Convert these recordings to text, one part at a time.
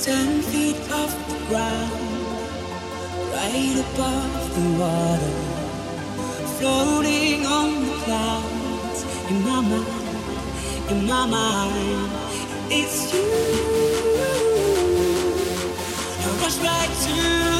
Ten feet off the ground, right above the water, floating on the clouds. In my mind, in my mind, it's you. I rush right to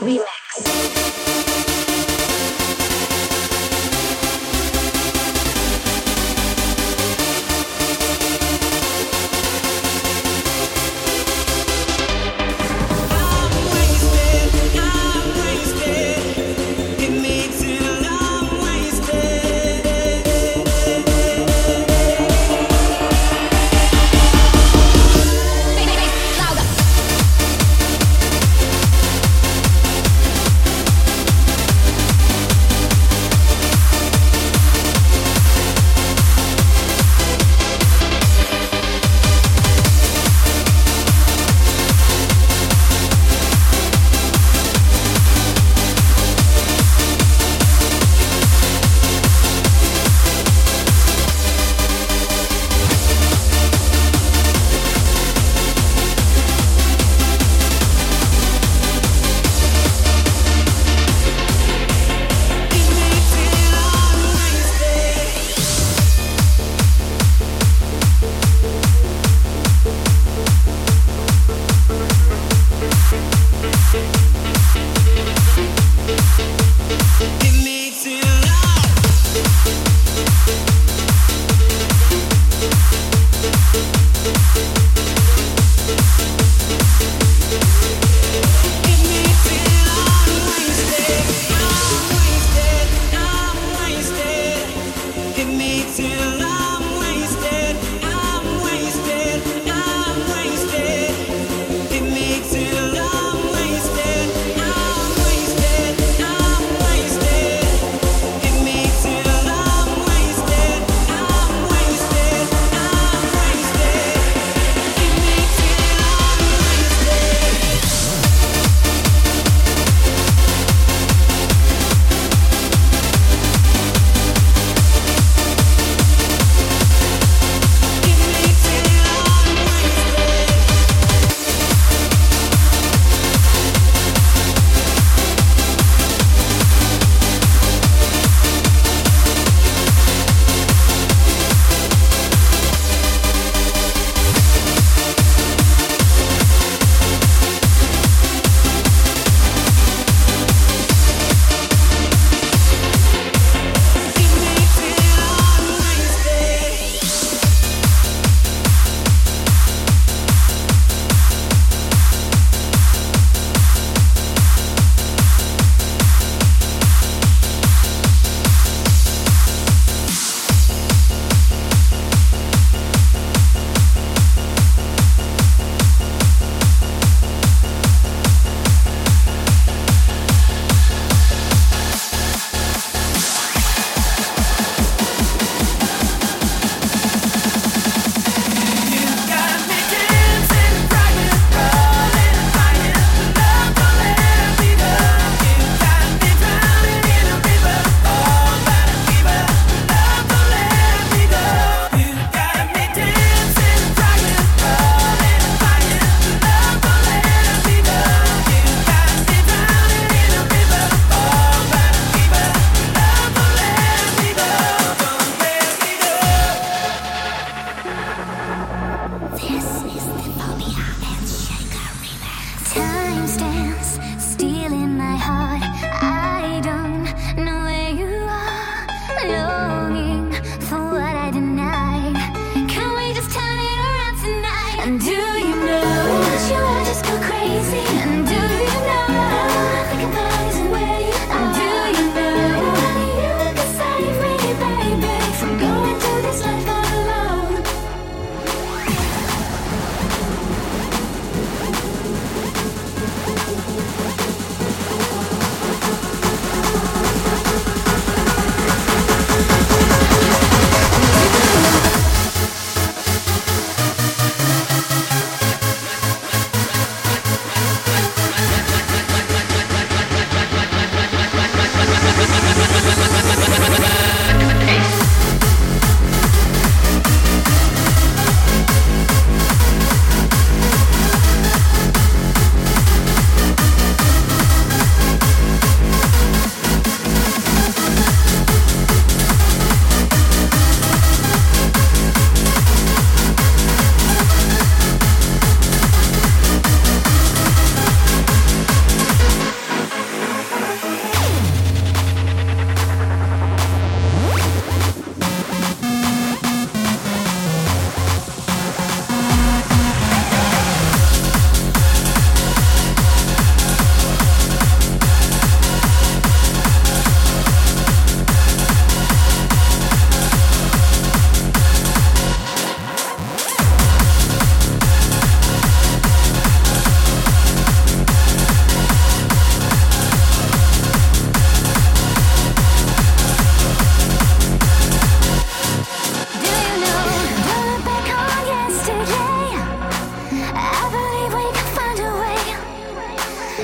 louder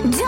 就。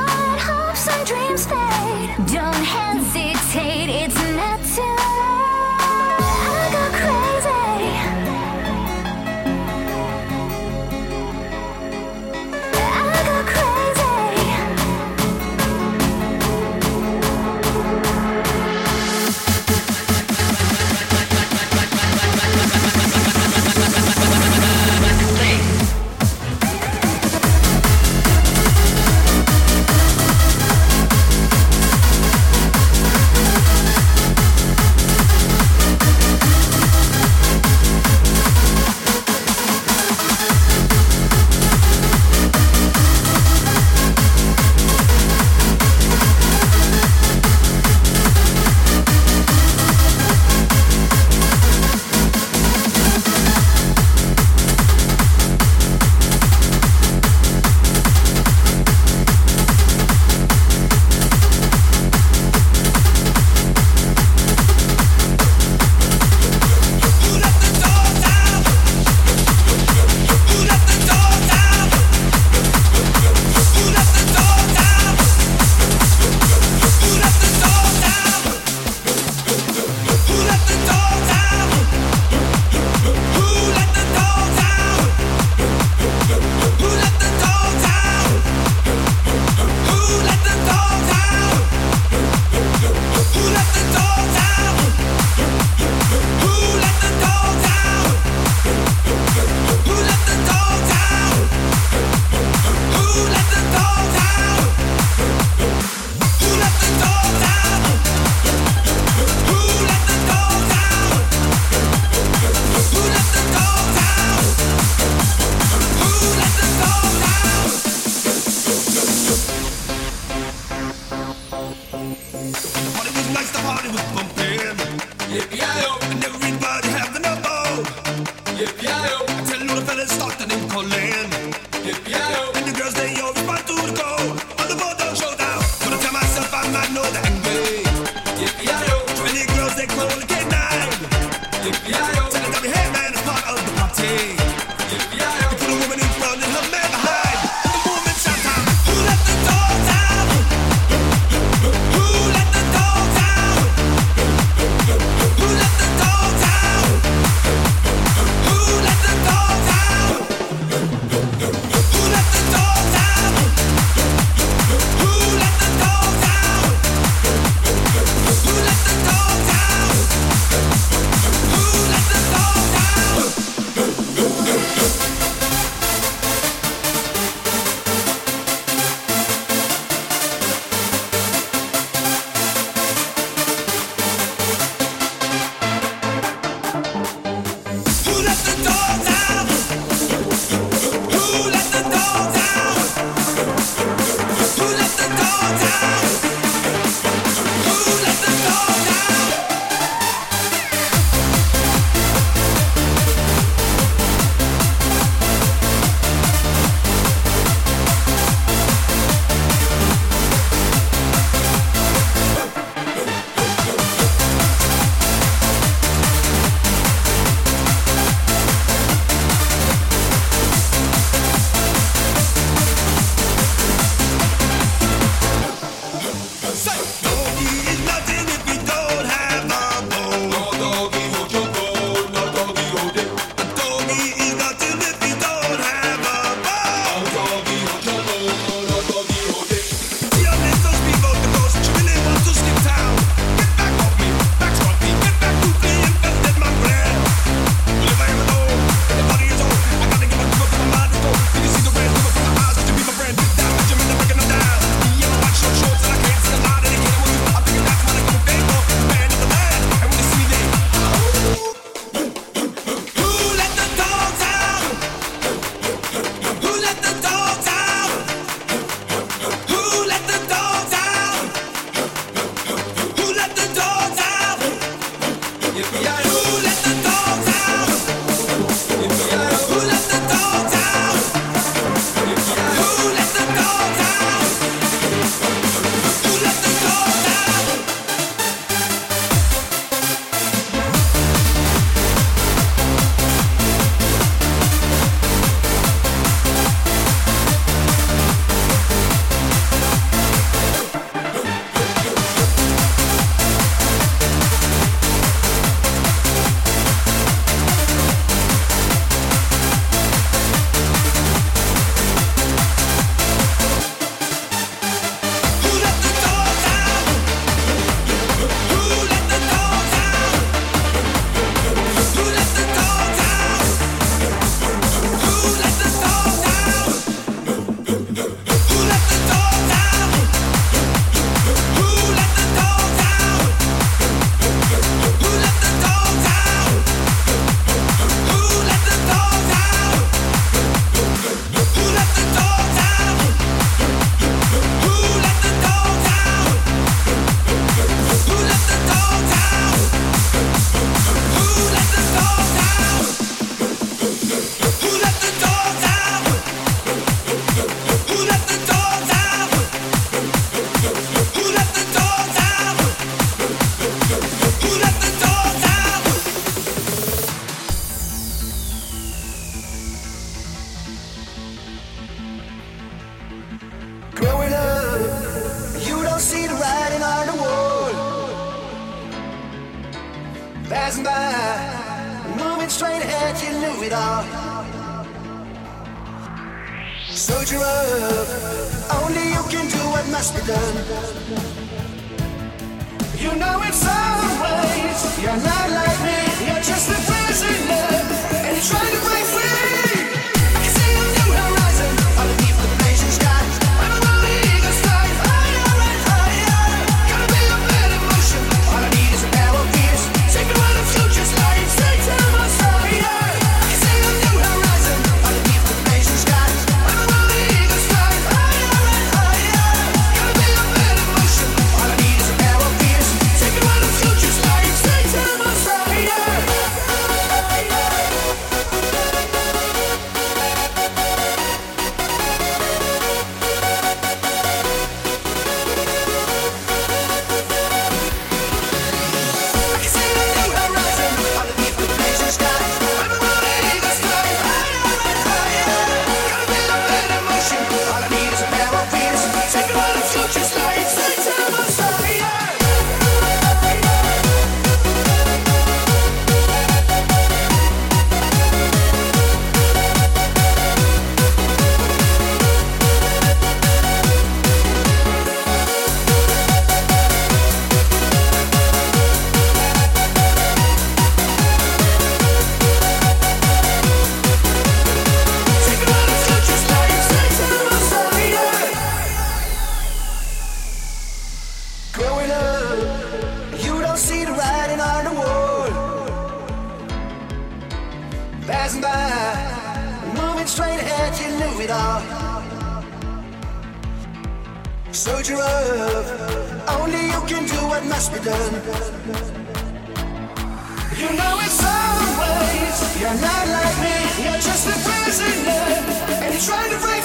Trying to break